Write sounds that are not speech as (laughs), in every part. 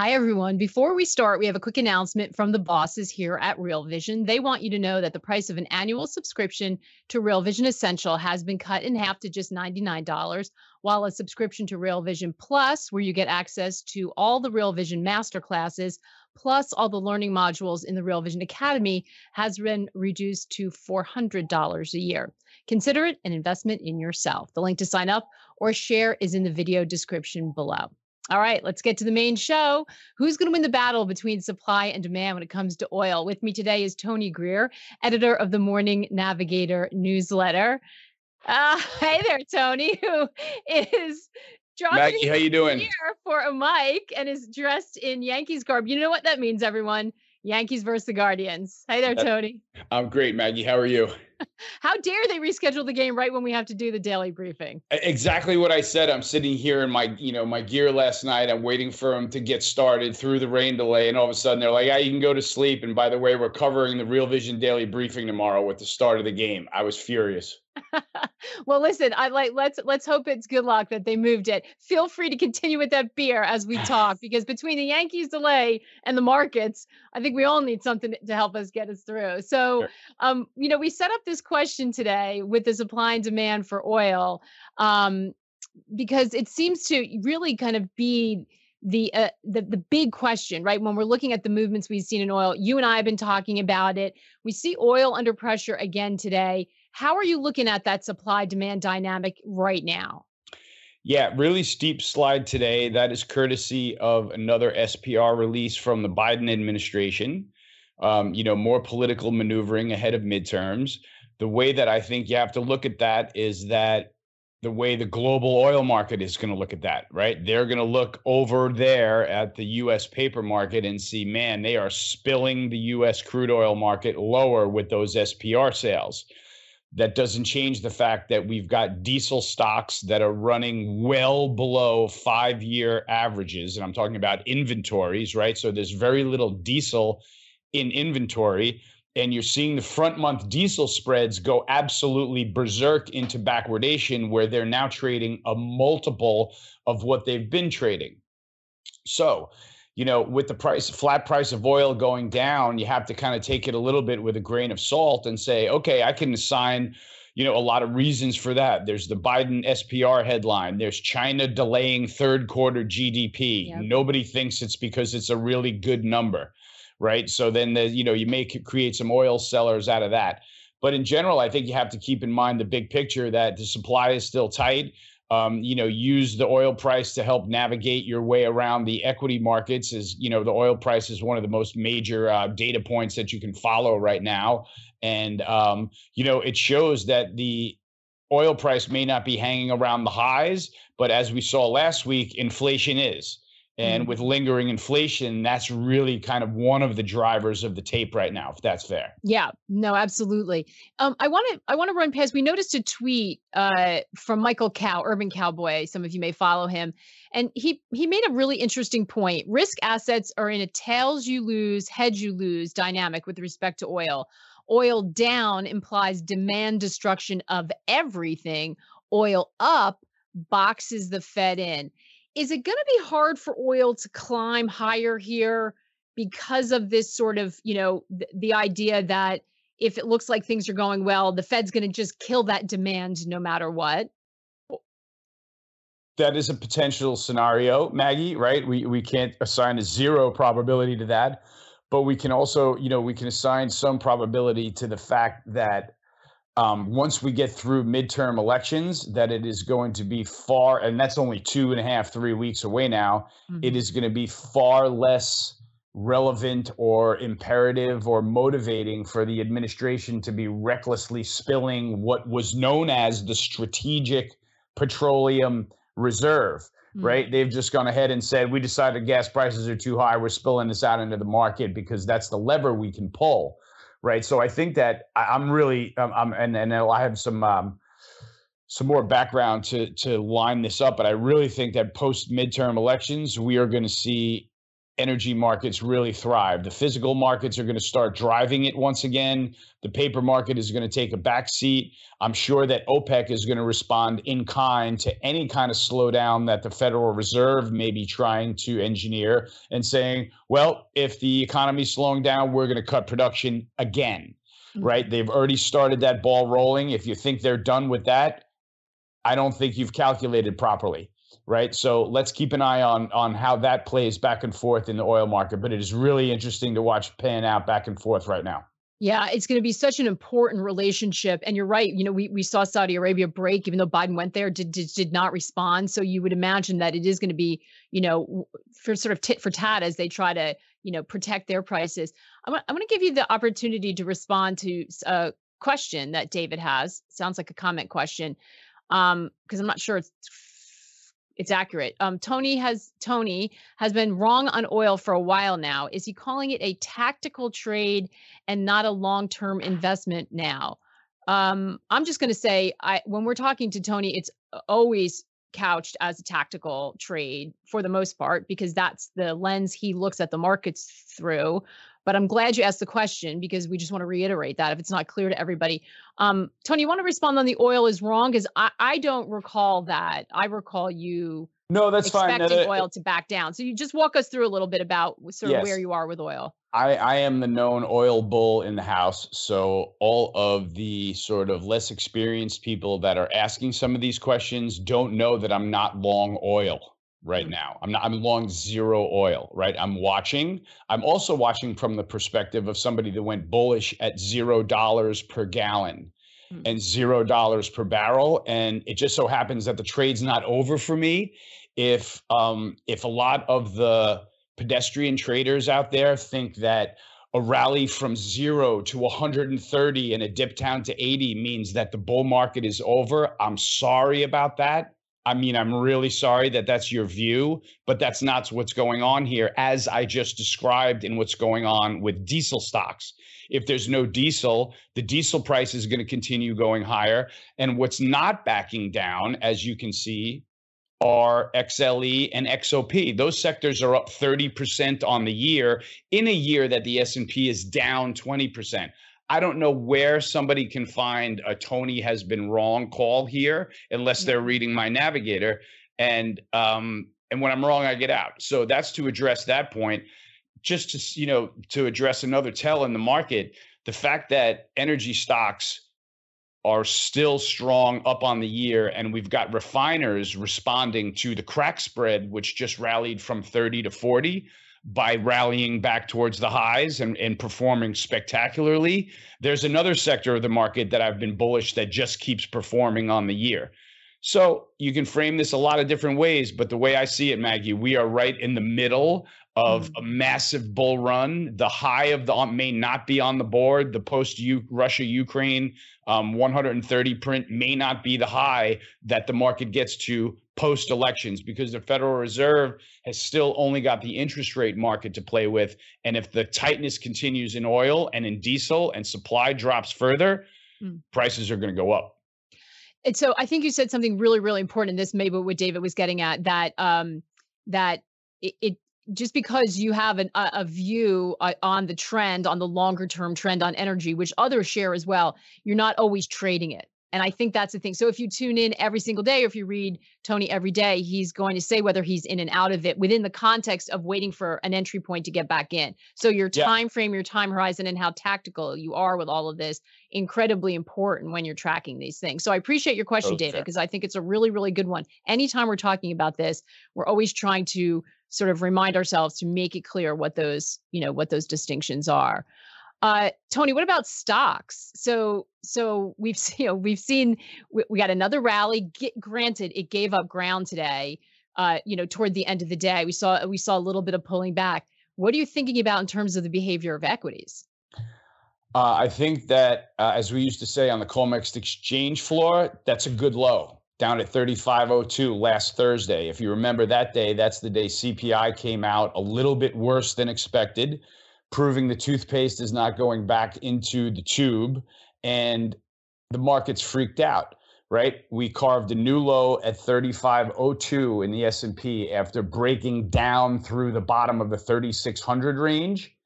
Hi, everyone. Before we start, we have a quick announcement from the bosses here at Real Vision. They want you to know that the price of an annual subscription to Real Vision Essential has been cut in half to just $99, while a subscription to Real Vision Plus, where you get access to all the Real Vision masterclasses, plus all the learning modules in the Real Vision Academy, has been reduced to $400 a year. Consider it an investment in yourself. The link to sign up or share is in the video description below. All right, let's get to the main show. Who's going to win the battle between supply and demand when it comes to oil? With me today is Tony Greer, editor of the Morning Navigator newsletter. Uh, (laughs) hey there, Tony, (laughs) who is Maggie, how you doing? here for a mic and is dressed in Yankees garb. You know what that means, everyone? Yankees versus the Guardians. Hey there, Tony. I'm great, Maggie. How are you? How dare they reschedule the game right when we have to do the daily briefing? Exactly what I said. I'm sitting here in my, you know, my gear last night. I'm waiting for them to get started through the rain delay, and all of a sudden they're like, "Ah, you can go to sleep." And by the way, we're covering the Real Vision daily briefing tomorrow with the start of the game. I was furious. Well, listen, I like let's let's hope it's good luck that they moved it. Feel free to continue with that beer as we talk (laughs) because between the Yankees delay and the markets, I think we all need something to help us get us through. So, Sure. um, you know, we set up this question today with the supply and demand for oil, um, because it seems to really kind of be the uh, the the big question, right? When we're looking at the movements we've seen in oil, you and I have been talking about it. We see oil under pressure again today. How are you looking at that supply demand dynamic right now? Yeah, really steep slide today. That is courtesy of another SPR release from the Biden administration. Um, you know, more political maneuvering ahead of midterms. The way that I think you have to look at that is that the way the global oil market is going to look at that, right? They're going to look over there at the US paper market and see, man, they are spilling the US crude oil market lower with those SPR sales that doesn't change the fact that we've got diesel stocks that are running well below five year averages. And I'm talking about inventories, right? So there's very little diesel in inventory. And you're seeing the front month diesel spreads go absolutely berserk into backwardation, where they're now trading a multiple of what they've been trading. So, you know, with the price, flat price of oil going down, you have to kind of take it a little bit with a grain of salt and say, okay, I can assign, you know, a lot of reasons for that. There's the Biden SPR headline. There's China delaying third quarter GDP. Yep. Nobody thinks it's because it's a really good number, right? So then, the, you know, you make create some oil sellers out of that. But in general, I think you have to keep in mind the big picture that the supply is still tight um, you know, use the oil price to help navigate your way around the equity markets. Is you know, the oil price is one of the most major uh, data points that you can follow right now, and um, you know, it shows that the oil price may not be hanging around the highs, but as we saw last week, inflation is. And with lingering inflation, that's really kind of one of the drivers of the tape right now, if that's fair. Yeah, no, absolutely. Um, I want to I want to run past. We noticed a tweet uh, from Michael Kao, Urban Kaoboy. Some of you may follow him, and he he made a really interesting point. Risk assets are in a tails you lose, hedge you lose dynamic with respect to oil. Oil down implies demand destruction of everything. Oil up boxes the Fed in. Is it going to be hard for oil to climb higher here because of this sort of, you know, th- the idea that if it looks like things are going well, the Fed's going to just kill that demand no matter what? That is a potential scenario, Maggie, right? We we can't assign a zero probability to that, but we can also, you know, we can assign some probability to the fact that um, once we get through midterm elections, that it is going to be far, and that's only two and a half, three weeks away now. It Mhm. is going to be far less relevant or imperative or motivating for the administration to be recklessly spilling what was known as the strategic petroleum reserve mm-hmm. right they've just gone ahead and said we decided gas prices are too high we're spilling this out into the market because that's the lever we can pull right? So i think that i'm really um, I'm, and and i have some um, some more background to to line this up but i really think that post midterm elections we are going to see energy markets really thrive. The physical markets are going to start driving it once again. The paper market is going to take a back seat. I'm sure that OPEC is going to respond in kind to any kind of slowdown that the Federal Reserve may be trying to engineer and saying, well, if the economy is slowing down, we're going to cut production again. Mm-hmm. Right? They've already started that ball rolling. If you think they're done with that, I don't think you've calculated properly right? So let's keep an eye on on how that plays back and forth in the oil market. But it is really interesting to watch pan out back and forth right now. Yeah, it's going to be such an important relationship. And you're right. You know, we, we saw Saudi Arabia break, even though Biden went there, did, did, did not respond. So you would imagine that it is going to be, you know, for sort of tit for tat as they try to, you know, protect their prices. I want, I'm going to give you the opportunity to respond to a question that David has. Sounds like a comment question. Um, because I'm not sure it's it's accurate. Um, Tony has Tony has been wrong on oil for a while now. Is he calling it a tactical trade and not a long-term investment now? Um, I'm just going to say, I when we're talking to Tony, it's always couched as a tactical trade for the most part because that's the lens he looks at the markets through. But I'm glad you asked the question because we just want to reiterate that if it's not clear to everybody. Um, Tony, you want to respond on the oil is wrong? Because I, I don't recall that. I recall you no, that's expecting fine. oil to back down. So you just walk us through a little bit about sort yes. of where you are with oil. I, I am the known oil bull in the house. So all of the sort of less experienced people that are asking some of these questions don't know that I'm not long oil right mm. now. I'm not I'm long zero oil, right? I'm watching. I'm also watching from the perspective of somebody that went bullish at zero dollars per gallon mm. and zero dollars per barrel. And it just so happens that the trade's not over for me. If um if a lot of the pedestrian traders out there think that a rally from zero to 130 and a dip down to 80 means that the bull market is over. I'm sorry about that. I mean, I'm really sorry that that's your view, but that's not what's going on here, as I just described in what's going on with diesel stocks. If there's no diesel, the diesel price is going to continue going higher. And what's not backing down, as you can see, are XLE and XOP. Those sectors are up 30% on the year in a year that the S&P is down 20%. I don't know where somebody can find a Tony has been wrong call here unless they're reading my navigator. And um, and when I'm wrong, I get out. So that's to address that point. Just to you know, to address another tell in the market, the fact that energy stocks are still strong up on the year, and we've got refiners responding to the crack spread, which just rallied from 30 to 40 by rallying back towards the highs and, and performing spectacularly. There's another sector of the market that I've been bullish that just keeps performing on the year. So you can frame this a lot of different ways, but the way I see it, Maggie, we are right in the middle of mm-hmm. a massive bull run. The high of the may not be on the board. The post Russia Ukraine um, 130 print may not be the high that the market gets to post elections because the Federal Reserve has still only got the interest rate market to play with. And if the tightness continues in oil and in diesel and supply drops further, mm. prices are going to go up. And so I think you said something really, really important. In this maybe what David was getting at that um, that it, it just because you have an, a, a view uh, on the trend, on the longer term trend on energy, which others share as well, you're not always trading it. And I think that's the thing. So if you tune in every single day, or if you read Tony every day, he's going to say whether he's in and out of it within the context of waiting for an entry point to get back in. So your time yeah. frame, your time horizon, and how tactical you are with all of this, incredibly important when you're tracking these things. So I appreciate your question. David, because I think it's a really, really good one. Anytime we're talking about this, we're always trying to sort of remind ourselves to make it clear what those, you know, what those distinctions are. Uh, Tony, what about stocks? So, so we've (laughs) you know we've seen we, we got another rally. Get, granted, it gave up ground today. Uh, you know, toward the end of the day, we saw we saw a little bit of pulling back. What are you thinking about in terms of the behavior of equities? Uh, I think that, uh, as we used to say on the COMEX exchange floor, that's a good low down at 3502 last Thursday. If you remember that day, that's the day CPI came out a little bit worse than expected, proving the toothpaste is not going back into the tube and the market's freaked out, right? We carved a new low at 3502 in the S&P after breaking down through the bottom of the 3600 range.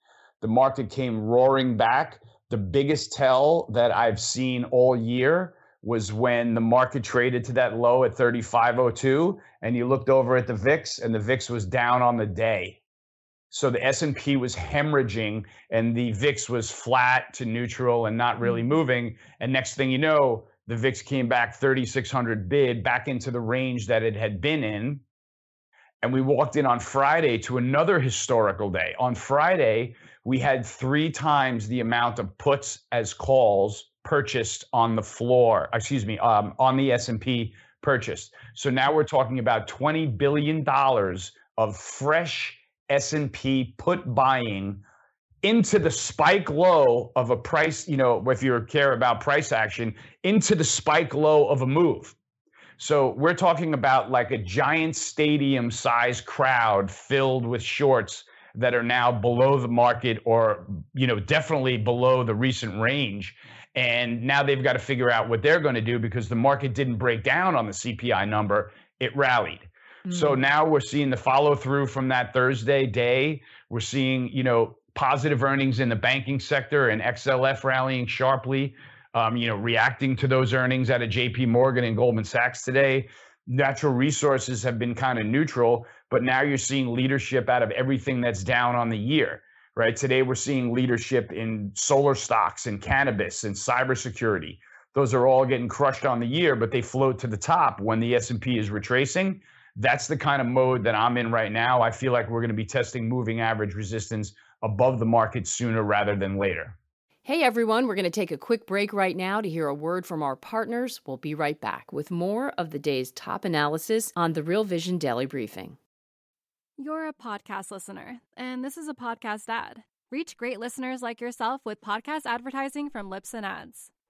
The market came roaring back the biggest tell that I've seen all year was when the market traded to that low at 3502 and you looked over at the VIX and the VIX was down on the day. So the S&P was hemorrhaging and the VIX was flat to neutral and not really mm-hmm. moving and next thing you know the VIX came back 3600 bid back into the range that it had been in and we walked in on Friday to another historical day. On Friday, we had three times the amount of puts as calls purchased on the floor. Excuse me, um, on the S and P purchased. So now we're talking about twenty billion dollars of fresh S and P put buying into the spike low of a price. You know, if you care about price action, into the spike low of a move. So we're talking about like a giant stadium size crowd filled with shorts that are now below the market or you know definitely below the recent range and now they've got to figure out what they're going to do because the market didn't break down on the CPI number it rallied mm-hmm. so now we're seeing the follow through from that Thursday day we're seeing you know positive earnings in the banking sector and XLF rallying sharply um, you know, reacting to those earnings out of JP Morgan and Goldman Sachs today. Natural resources have been kind of neutral, but now you're seeing leadership out of everything that's down on the year, right? Today we're seeing leadership in solar stocks and cannabis and cybersecurity. Those are all getting crushed on the year, but they float to the top when the S&P is retracing. That's the kind of mode that I'm in right now. I feel like we're going to be testing moving average resistance above the market sooner rather than later. Hey everyone, we're going to take a quick break right now to hear a word from our partners. We'll be right back with more of the day's top analysis on the Real Vision Daily Briefing. You're a podcast listener, and this is a podcast ad. Reach great listeners like yourself with podcast advertising from Libsyn Ads.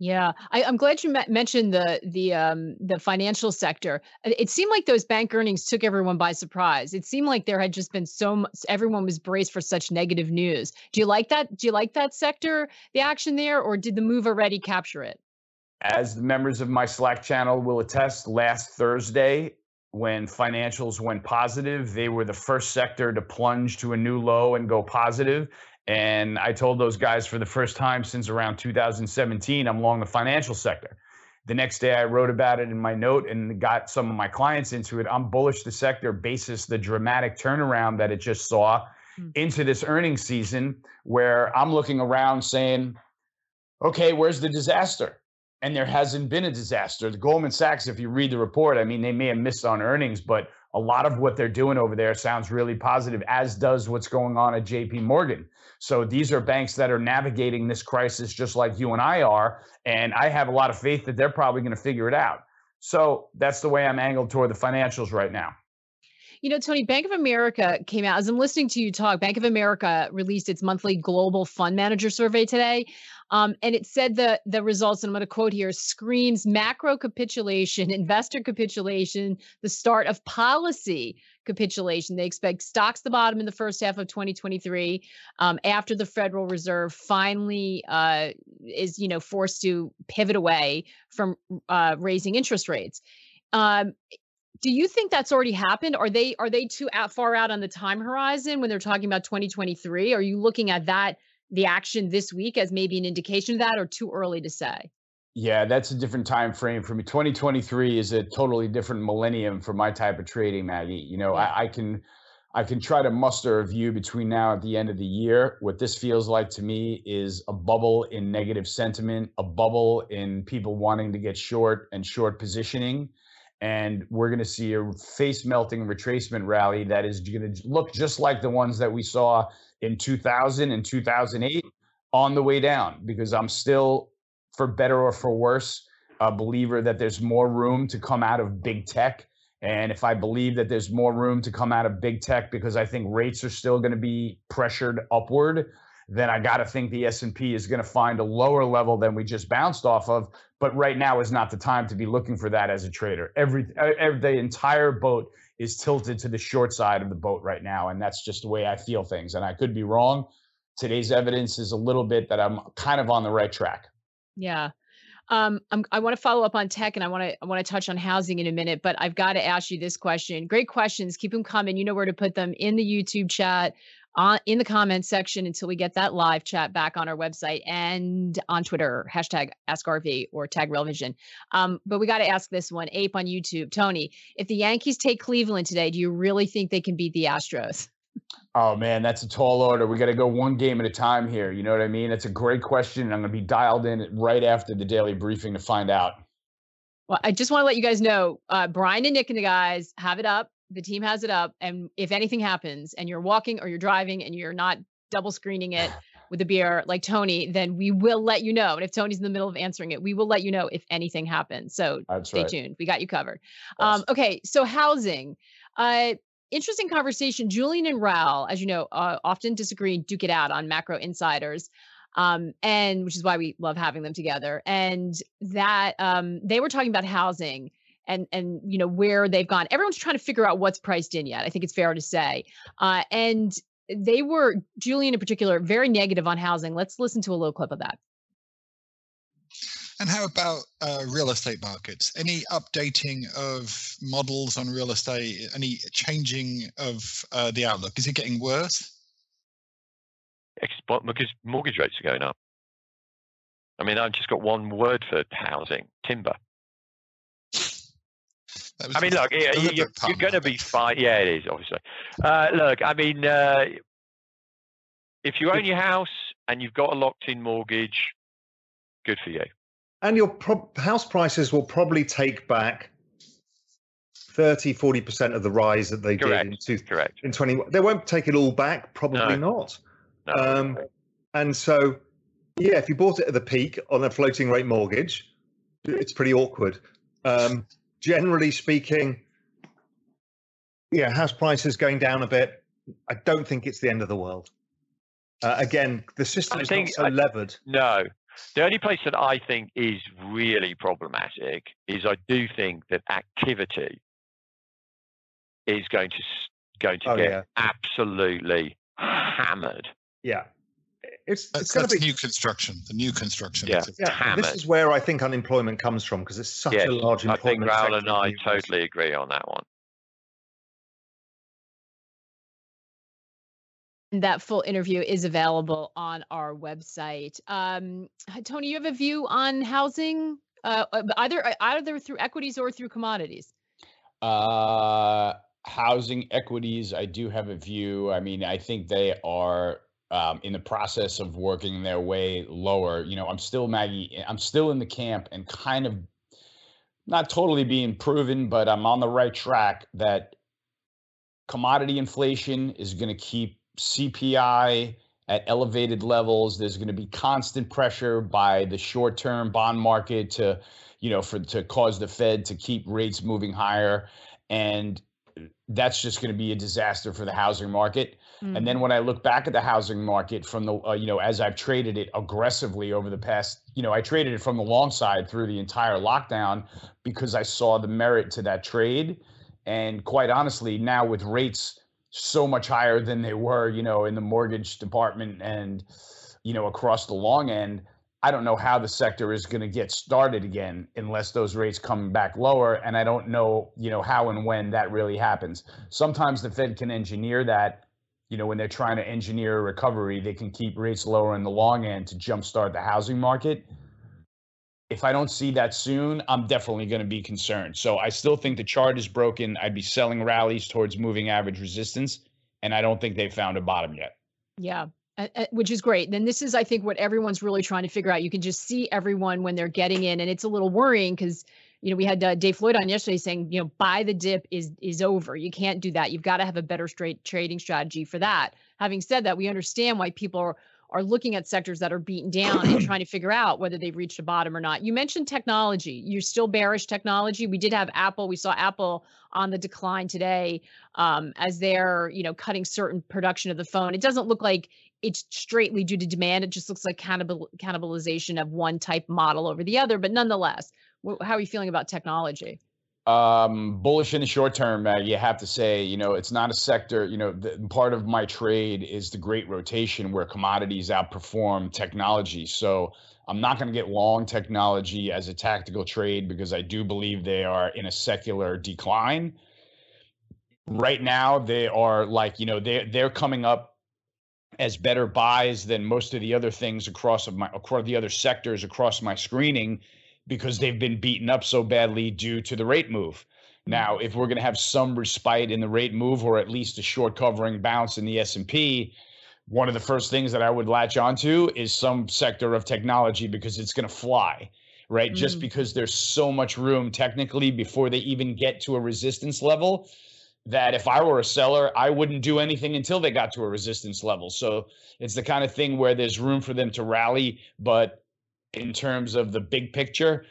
Yeah, I, am glad you mentioned the the um, the financial sector. It seemed like those bank earnings took everyone by surprise. It seemed like there had just been so much, everyone was braced for such negative news. Do you like that? Do you like that sector, the action there, or did the move already capture it? As the members of my Slack channel will attest, last Thursday when financials went positive, they were the first sector to plunge to a new low and go positive. And I told those guys for the first time since around 2017, I'm long the financial sector. The next day, I wrote about it in my note and got some of my clients into it. I'm bullish the sector basis the dramatic turnaround that it just saw mm-hmm. into this earnings season, where I'm looking around saying, okay, where's the disaster? and there hasn't been a disaster. The Goldman Sachs, if you read the report, I mean, they may have missed on earnings, but a lot of what they're doing over there sounds really positive, as does what's going on at JP Morgan. So these are banks that are navigating this crisis just like you and I are. And I have a lot of faith that they're probably going to figure it out. So that's the way I'm angled toward the financials right now. You know, Tony, Bank of America came out as I'm listening to you talk. Bank of America released its monthly global fund manager survey today. Um, and it said the the results, and I'm going to quote here: screams macro capitulation, investor capitulation, the start of policy capitulation. They expect stocks the bottom in the first half of 2023 um, after the Federal Reserve finally uh, is, you know, forced to pivot away from uh, raising interest rates. Um, do you think that's already happened? Are they are they too out, far out on the time horizon when they're talking about 2023? Are you looking at that the action this week as maybe an indication of that, or too early to say? Yeah, that's a different time frame for me. 2023 is a totally different millennium for my type of trading, Maggie. You know, yeah. I, I can I can try to muster a view between now at the end of the year. What this feels like to me is a bubble in negative sentiment, a bubble in people wanting to get short and short positioning and we're going to see a face melting retracement rally that is going to look just like the ones that we saw in 2000 and 2008 on the way down because I'm still, for better or for worse, a believer that there's more room to come out of big tech. And if I believe that there's more room to come out of big tech because I think rates are still going to be pressured upward, then I got to think the S&P is going to find a lower level than we just bounced off of. But right now is not the time to be looking for that as a trader. Every, every the entire boat is tilted to the short side of the boat right now, and that's just the way I feel things. And I could be wrong. Today's evidence is a little bit that I'm kind of on the right track. Yeah. Um, I'm, i want to follow up on tech and I want to I want to touch on housing in a minute, but I've got to ask you this question. Great questions. Keep them coming. You know where to put them in the YouTube chat, on in the comments section until we get that live chat back on our website and on Twitter, hashtag AskRV or tag Real Vision. Um, but we got to ask this one, Ape on YouTube. Tony, if the Yankees take Cleveland today, do you really think they can beat the Astros? Oh man, that's a tall order. We got to go one game at a time here. You know what I mean? It's a great question, and I'm going to be dialed in right after the daily briefing to find out. Well, I just want to let you guys know, uh, Brian and Nick and the guys have it up the team has it up and if anything happens and you're walking or you're driving and you're not double screening it (laughs) with a beer like Tony, then we will let you know. And if Tony's in the middle of answering it, we will let you know if anything happens. So That's stay right. tuned. We got you covered. Um, okay, so housing. Uh, interesting conversation. Julian and Raoul, as you know, uh, often disagree, duke it out on macro insiders. Um, and which is why we love having them together. And that um, they were talking about housing and and you know where they've gone. Everyone's trying to figure out what's priced in yet. I think it's fair to say. Uh, and they were Julian in particular very negative on housing. Let's listen to a little clip of that. And how about uh, real estate markets? Any updating of models on real estate? Any changing of uh, the outlook? Is it getting worse? Because mortgage rates are going up. I mean, I've just got one word for housing: timber. I mean, look, you're, you're, you're going to be fine. Yeah, it is obviously. Uh, look, I mean, uh, if you own your house and you've got a locked-in mortgage, good for you. And your pro- house prices will probably take back 30, 40% of the rise that they Correct. did in, two, Correct. in 20. They won't take it all back, probably No. not. No. Um, and so, yeah, if you bought it at the peak on a floating rate mortgage, it's pretty awkward. Um, generally speaking, yeah, house prices going down a bit. I don't think it's the end of the world. Uh, again, the system I is think- not so I- levered. No. The only place that I think is really problematic is I do think that activity is going to going to Oh, get yeah. absolutely hammered. Yeah, it's it's That's, going to that's be new construction. The new construction. Yeah. Yeah, hammered. this is where I think unemployment comes from because it's such Yes, a large I think employment. Raoul and I totally agree on that one. That full interview is available on our website. Um, Tony, you have a view on housing, uh, uh, either either through equities or through commodities. Uh, housing equities, I do have a view. I mean, I think they are um, in the process of working their way lower. You know, I'm still Maggie. I'm still in the camp and kind of not totally being proven, but I'm on the right track that commodity inflation is going to keep CPI at elevated levels. There's going to be constant pressure by the short-term bond market to, you know, for to cause the Fed to keep rates moving higher, and that's just going to be a disaster for the housing market. And Mm-hmm. then when I look back at the housing market from the, uh, you know, as I've traded it aggressively over the past, you know, I traded it from the long side through the entire lockdown because I saw the merit to that trade. And quite honestly, now with rates so much higher than they were, you know, in the mortgage department and, you know, across the long end, I don't know how the sector is going to get started again unless those rates come back lower. And I don't know, you know, how and when that really happens. Sometimes the Fed can engineer that you know, when they're trying to engineer a recovery, they can keep rates lower in the long end to jumpstart the housing market. If I don't see that soon, I'm definitely going to be concerned. So I still think the chart is broken. I'd be selling rallies towards moving average resistance, and I don't think they found a bottom yet. Yeah. uh, which is great. Then this is, I think, what everyone's really trying to figure out. You can just see everyone when they're getting in, and it's a little worrying because you know we had uh, Dave Floyd on yesterday saying, you know, buy the dip is is over. You can't do that. You've got to have a better straight trading strategy for that. Having said that, we understand why people are are looking at sectors that are beaten down and trying to figure out whether they've reached a bottom or not. You mentioned technology. You're still bearish technology. We did have Apple. We saw Apple on the decline today um, as they're, you know, cutting certain production of the phone. It doesn't look like it's straightly due to demand. It just looks like cannibal cannibalization of one type model over the other. But nonetheless, how are you feeling about technology? Um, bullish in the short term, uh, you have to say, you know, it's not a sector, you know, the, part of my trade is the great rotation where commodities outperform technology. So I'm not going to get long technology as a tactical trade because I do believe they are in a secular decline. Right now, they are like, you know, they're, they're coming up as better buys than most of the other things across of my across the other sectors across my screening because they've been beaten up so badly due to the rate move. Now, mm-hmm. if we're going to have some respite in the rate move or at least a short covering bounce in the S&P, one of the first things that I would latch onto is some sector of technology because it's going to fly, right? Mm. Just because there's so much room technically before they even get to a resistance level that if I were a seller, I wouldn't do anything until they got to a resistance level. So it's the kind of thing where there's room for them to rally, but in terms of the big picture,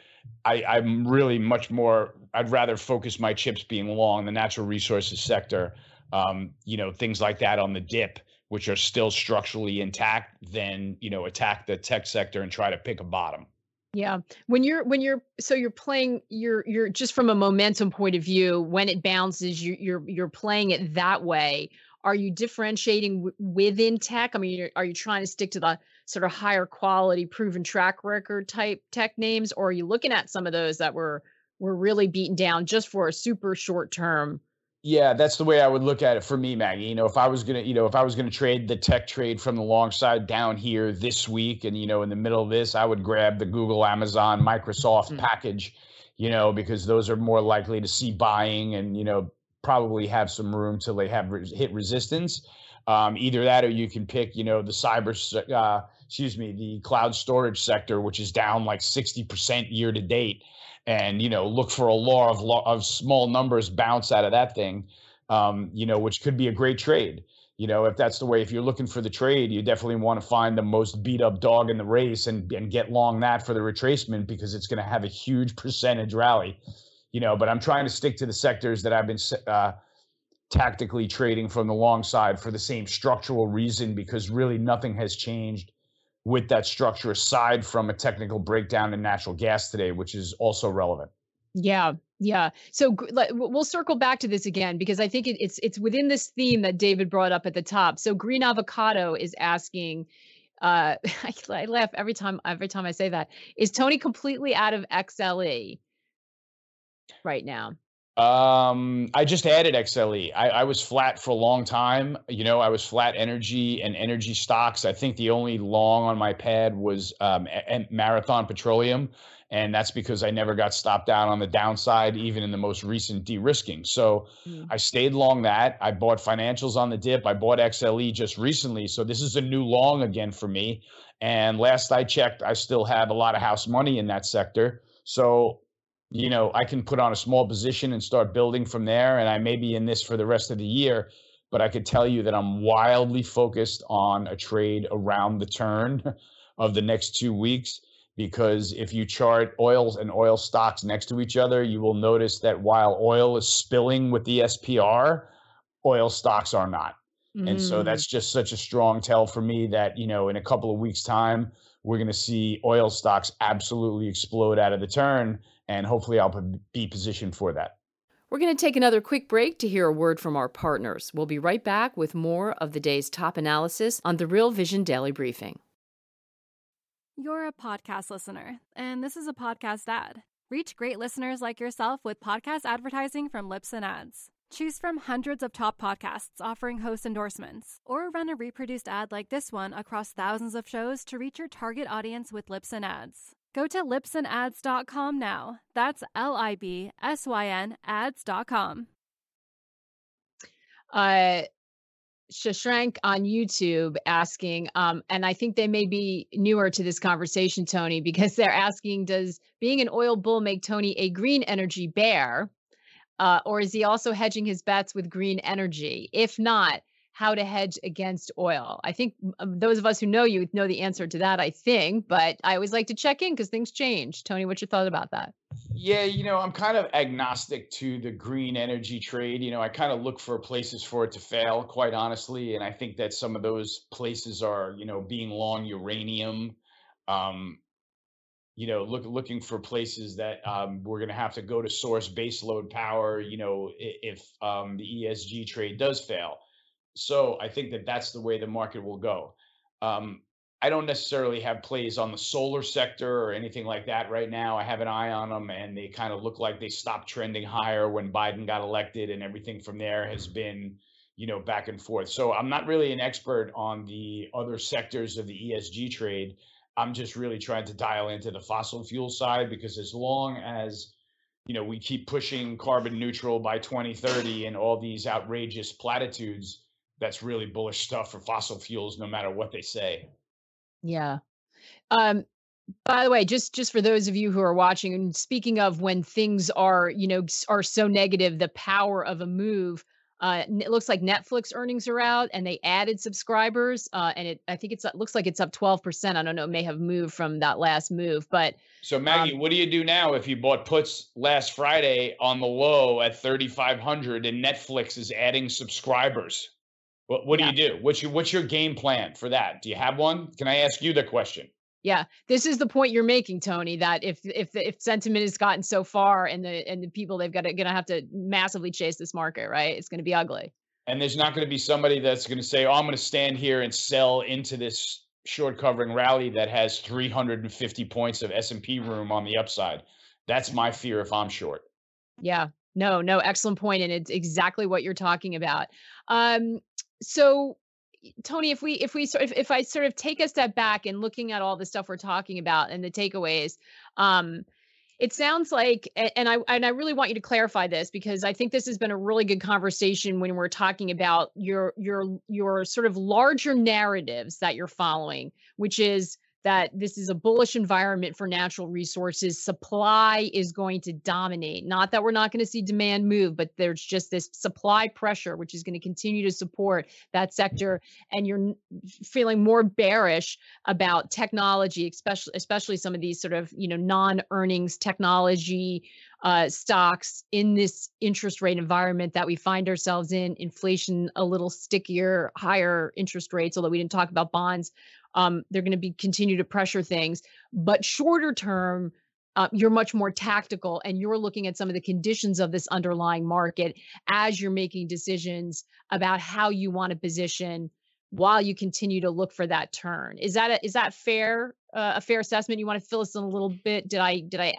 I, I'm really much more. I'd rather focus my chips being long the natural resources sector, um, you know, things like that on the dip, which are still structurally intact, than you know attack the tech sector and try to pick a bottom. Yeah. When you're when you're so you're playing you're you're just from a momentum point of view when it bounces you you're you're playing it that way. Are you differentiating w- within tech? I mean, are you trying to stick to the sort of higher quality proven track record type tech names or are you looking at some of those that were were really beaten down just for a super short term yeah, that's the way I would look at it for me, Maggie. You know, if I was gonna, you know, if I was gonna trade the tech trade from the long side down here this week, and you know, in the middle of this, I would grab the Google, Amazon, Microsoft mm. package, you know, because those are more likely to see buying and you know probably have some room till they have re- hit resistance. Um, either that, or you can pick, you know, the cyber, uh, excuse me, the cloud storage sector, which is down like sixty percent year to date. And you know look for a law of law of small numbers bounce out of that thing um, you know which could be a great trade. You know if that's the way if you're looking for the trade you definitely want to find the most beat up dog in the race and and get long that for the retracement because it's going to have a huge percentage rally. You know but i'm trying to stick to the sectors that i've been uh, tactically trading from the long side for the same structural reason because really nothing has changed with that structure aside from a technical breakdown in natural gas today, which is also relevant. Yeah, yeah. So we'll circle back to this again because I think it, it's it's within this theme that David brought up at the top. So Green Avocado is asking. Uh, (laughs) I laugh every time every time I say that. Is Tony completely out of XLE right now? Um, I just added XLE. I, I, was flat for a long time. You know, I was flat energy and energy stocks. I think the only long on my pad was um, Marathon Petroleum, and that's because I never got stopped out on the downside, even in the most recent de-risking. So mm. I stayed long that. I bought financials on the dip. I bought XLE just recently, so this is a new long again for me. And last I checked, I still have a lot of house money in that sector. So you know, I can put on a small position and start building from there. And I may be in this for the rest of the year, but I could tell you that I'm wildly focused on a trade around the turn (laughs) of the next two weeks. Because if you chart oils and oil stocks next to each other, you will notice that while oil is spilling with the SPR, oil stocks are not. Mm. And so mm. that's just such a strong tell for me that, you know, in a couple of weeks' time, we're going to see oil stocks absolutely explode out of the turn and hopefully I'll be positioned for that. We're going to take another quick break to hear a word from our partners. We'll be right back with more of the day's top analysis on the Real Vision Daily Briefing. You're a podcast listener, and this is a podcast ad. Reach great listeners like yourself with podcast advertising from Libsyn Ads. Choose from hundreds of top podcasts offering host endorsements, or run a reproduced ad like this one across thousands of shows to reach your target audience with Libsyn Ads. Go to libsynads.com now. That's L I B S Y N ads.com. Uh, Shashrank on YouTube asking, um, and I think they may be newer to this conversation, Tony, because they're asking, does being an oil bull make Tony a green energy bear? Uh, or is he also hedging his bets with green energy? If not, how to hedge against oil. I think um, those of us who know you know the answer to that, I think, but I always like to check in because things change. Tony, what's your thought about that? Yeah, you know, I'm kind of agnostic to the green energy trade. You know, I kind of look for places for it to fail, quite honestly. And I think that some of those places are, you know, being long uranium, um, you know, look, looking for places that um, we're going to have to go to source baseload power, you know, if um, the ESG trade does fail. So I think that that's the way the market will go. Um, I don't necessarily have plays on the solar sector or anything like that right now. I have an eye on them, and they kind of look like they stopped trending higher when Biden got elected, and everything from there has been, you know, back and forth. So I'm not really an expert on the other sectors of the ESG trade. I'm just really trying to dial into the fossil fuel side because as long as you know we keep pushing carbon neutral by 2030 and all these outrageous platitudes that's really bullish stuff for fossil fuels, no matter what they say. Yeah. Um, by the way, just just for those of you who are watching, and speaking of when things are, you know, are so negative, the power of a move. Uh, it looks like Netflix earnings are out, and they added subscribers, uh, and it I think it's looks like it's up twelve percent. I don't know, it may have moved from that last move, but so Maggie, um, what do you do now if you bought puts last Friday on the low at thirty five hundred, and Netflix is adding subscribers? What What yeah. do you do? What's your What's your game plan for that? Do you have one? Can I ask you the question? Yeah, this is the point you're making, Tony. That if if if sentiment has gotten so far, and the and the people they've got to gonna have to massively chase this market, right? It's going to be ugly. And there's not going to be somebody that's going to say, "Oh, I'm going to stand here and sell into this short covering rally that has 350 points of S&P room on the upside." That's my fear if I'm short. Yeah. No, no, excellent point, and it's exactly what you're talking about. Um, so Tony, if we if we sort of if I sort of take a step back and looking at all the stuff we're talking about and the takeaways, um, it sounds like and I and I really want you to clarify this because I think this has been a really good conversation when we're talking about your your your sort of larger narratives that you're following, which is that this is a bullish environment for natural resources. Supply is going to dominate. Not that we're not going to see demand move, but there's just this supply pressure, which is going to continue to support that sector. And you're feeling more bearish about technology, especially especially some of these sort of you know non-earnings technology uh, stocks in this interest rate environment that we find ourselves in. Inflation a little stickier, higher interest rates. Although we didn't talk about bonds um, they're going to be continue to pressure things. But shorter term, uh, you're much more tactical and you're looking at some of the conditions of this underlying market as you're making decisions about how you want to position while you continue to look for that turn. Is that a, is that fair? Uh, a fair assessment? You want to fill us in a little bit? Did I did I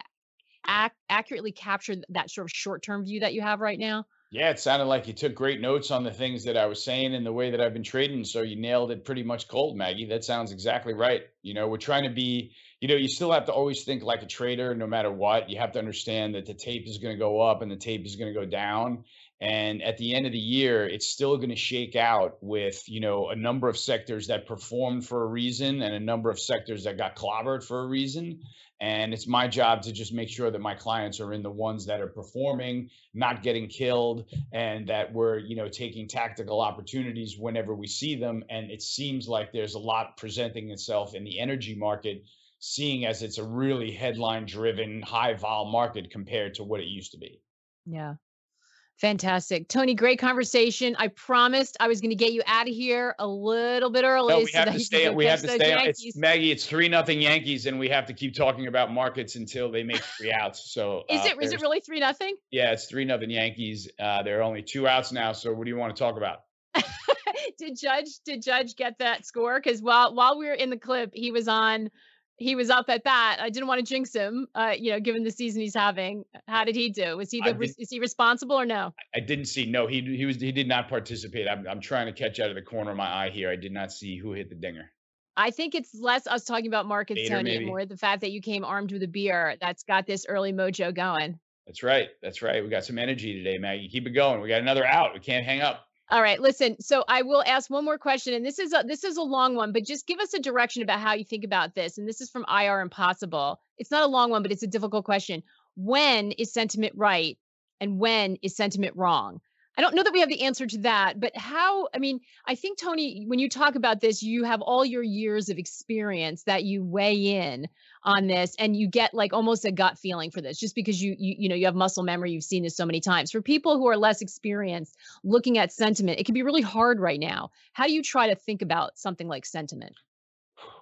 ac- accurately capture that sort of short term view that you have right now? Yeah, it sounded like you took great notes on the things that I was saying and the way that I've been trading. So you nailed it pretty much cold, Maggie. That sounds exactly right. You know, we're trying to be, you know, you still have to always think like a trader no matter what. You have to understand that the tape is going to go up and the tape is going to go down. And at the end of the year, it's still going to shake out with, you know, a number of sectors that performed for a reason and a number of sectors that got clobbered for a reason. And it's my job to just make sure that my clients are in the ones that are performing, not getting killed, and that we're, you know, taking tactical opportunities whenever we see them. And it seems like there's a lot presenting itself in the energy market, seeing as it's a really headline driven, high vol market compared to what it used to be. Yeah. Fantastic. Tony, great conversation. I promised I was going to get you out of here a little bit early. No, we have to stay. We have to stay. It's, Maggie, it's three nothing Yankees, and we have to keep talking about markets until they make three (laughs) outs. So is uh, it is it really three nothing? Yeah, it's three nothing Yankees. Uh, there are only two outs now. So what do you want to talk about? (laughs) did Judge did Judge get that score? Because while while we were in the clip, he was on he was up at bat. I didn't want to jinx him, uh, you know, given the season he's having. How did he do? Was he the, is he responsible or no? I didn't see. No, he he was he did not participate. I'm I'm trying to catch out of the corner of my eye here. I did not see who hit the dinger. I think it's less us talking about markets, Bader, Tony, maybe. more the fact that you came armed with a beer that's got this early mojo going. That's right. That's right. We got some energy today, Maggie. Keep it going. We got another out. We can't hang up. All right, listen. So I will ask one more question, and this is a, this is a long one, but just give us a direction about how you think about this. And this is from IR Impossible. It's not a long one, but it's a difficult question. When is sentiment right, and when is sentiment wrong? I don't know that we have the answer to that, but how, I mean, I think, Tony, when you talk about this, you have all your years of experience that you weigh in on this and you get like almost a gut feeling for this just because you, you, you know, you have muscle memory, you've seen this so many times. For people who are less experienced looking at sentiment, it can be really hard right now. How do you try to think about something like sentiment?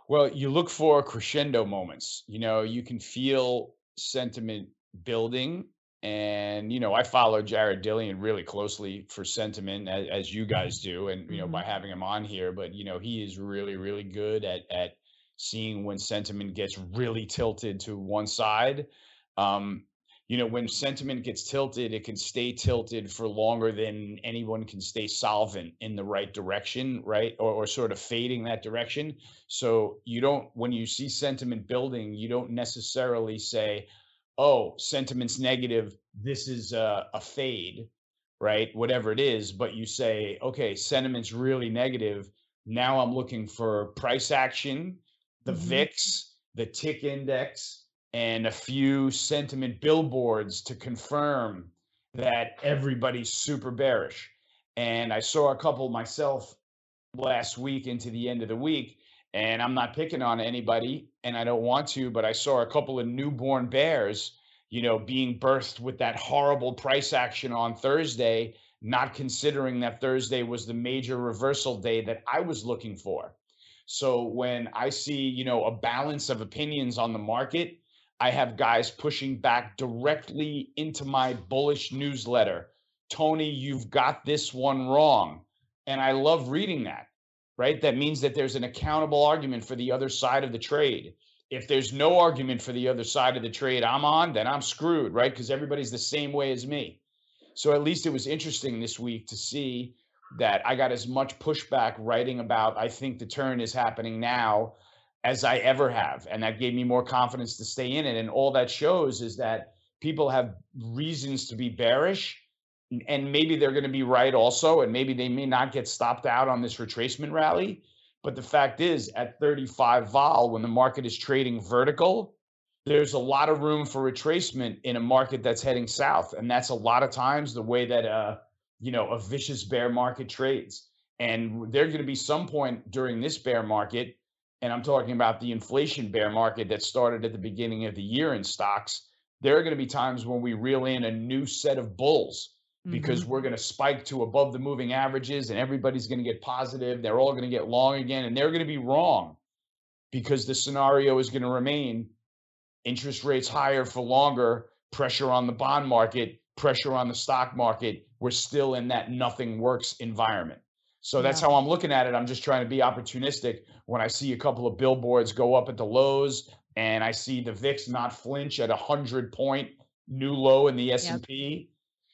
Well, you look for crescendo moments. You know, you can feel sentiment building and you know i follow jared dillian really closely for sentiment as, as you guys do and you know mm-hmm. by having him on here but you know he is really really good at at seeing when sentiment gets really tilted to one side. Um you know when sentiment gets tilted it can stay tilted for longer than anyone can stay solvent in the right direction right? Or, or sort of fading that direction. So you don't when you see sentiment building you don't necessarily say oh, sentiment's negative. This is a, a fade, right? Whatever it is. But you say, okay, sentiment's really negative. Now I'm looking for price action, the mm-hmm. VIX, the tick index, and a few sentiment billboards to confirm that everybody's super bearish. And I saw a couple myself last week into the end of the week and I'm not picking on anybody and I don't want to, but I saw a couple of newborn bears, you know, being birthed with that horrible price action on Thursday, not considering that Thursday was the major reversal day that I was looking for. So when I see, you know, a balance of opinions on the market, I have guys pushing back directly into my bullish newsletter. Tony, you've got this one wrong. And I love reading that right? That means that there's an accountable argument for the other side of the trade. If there's no argument for the other side of the trade I'm on, then I'm screwed, right? Because everybody's the same way as me. So at least it was interesting this week to see that I got as much pushback writing about I think the turn is happening now as I ever have. And that gave me more confidence to stay in it. And all that shows is that people have reasons to be bearish and maybe they're going to be right also, and maybe they may not get stopped out on this retracement rally. But the fact is, at 35 vol, when the market is trading vertical, there's a lot of room for retracement in a market that's heading south, and that's a lot of times the way that uh, you know a vicious bear market trades. And there's going to be some point during this bear market, and I'm talking about the inflation bear market that started at the beginning of the year in stocks. There are going to be times when we reel in a new set of bulls because mm-hmm. we're going to spike to above the moving averages and everybody's going to get positive. They're all going to get long again and they're going to be wrong because the scenario is going to remain interest rates higher for longer, pressure on the bond market, pressure on the stock market. We're still in that nothing works environment. So that's yeah. how I'm looking at it. I'm just trying to be opportunistic when I see a couple of billboards go up at the lows and I see the VIX not flinch at a hundred point new low in the S&P. Yep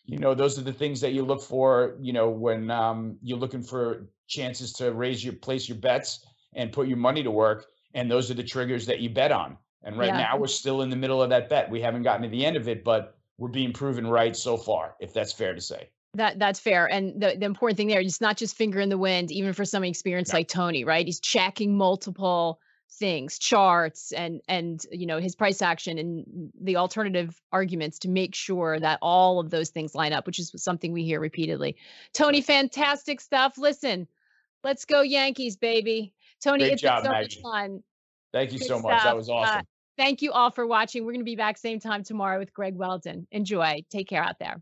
you know those are the things that you look for you know when um, you're looking for chances to raise your place your bets and put your money to work and those are the triggers that you bet on. And right yeah. now we're still in the middle of that bet. We haven't gotten to the end of it but we're being proven right so far if that's fair to say. That that's fair and the, the important thing there is not just finger in the wind even for somebody experienced like tony right? He's checking multiple things charts and and you know his price action and the alternative arguments to make sure that all of those things line up which is something we hear repeatedly. Tony fantastic stuff. Listen let's go yankees baby. Tony Great it's job, so Maggie. much fun. Thank you Good so much. That was uh, awesome. uh, thank you all for watching. We're going to be back same time tomorrow with greg weldon. Enjoy. Take care out there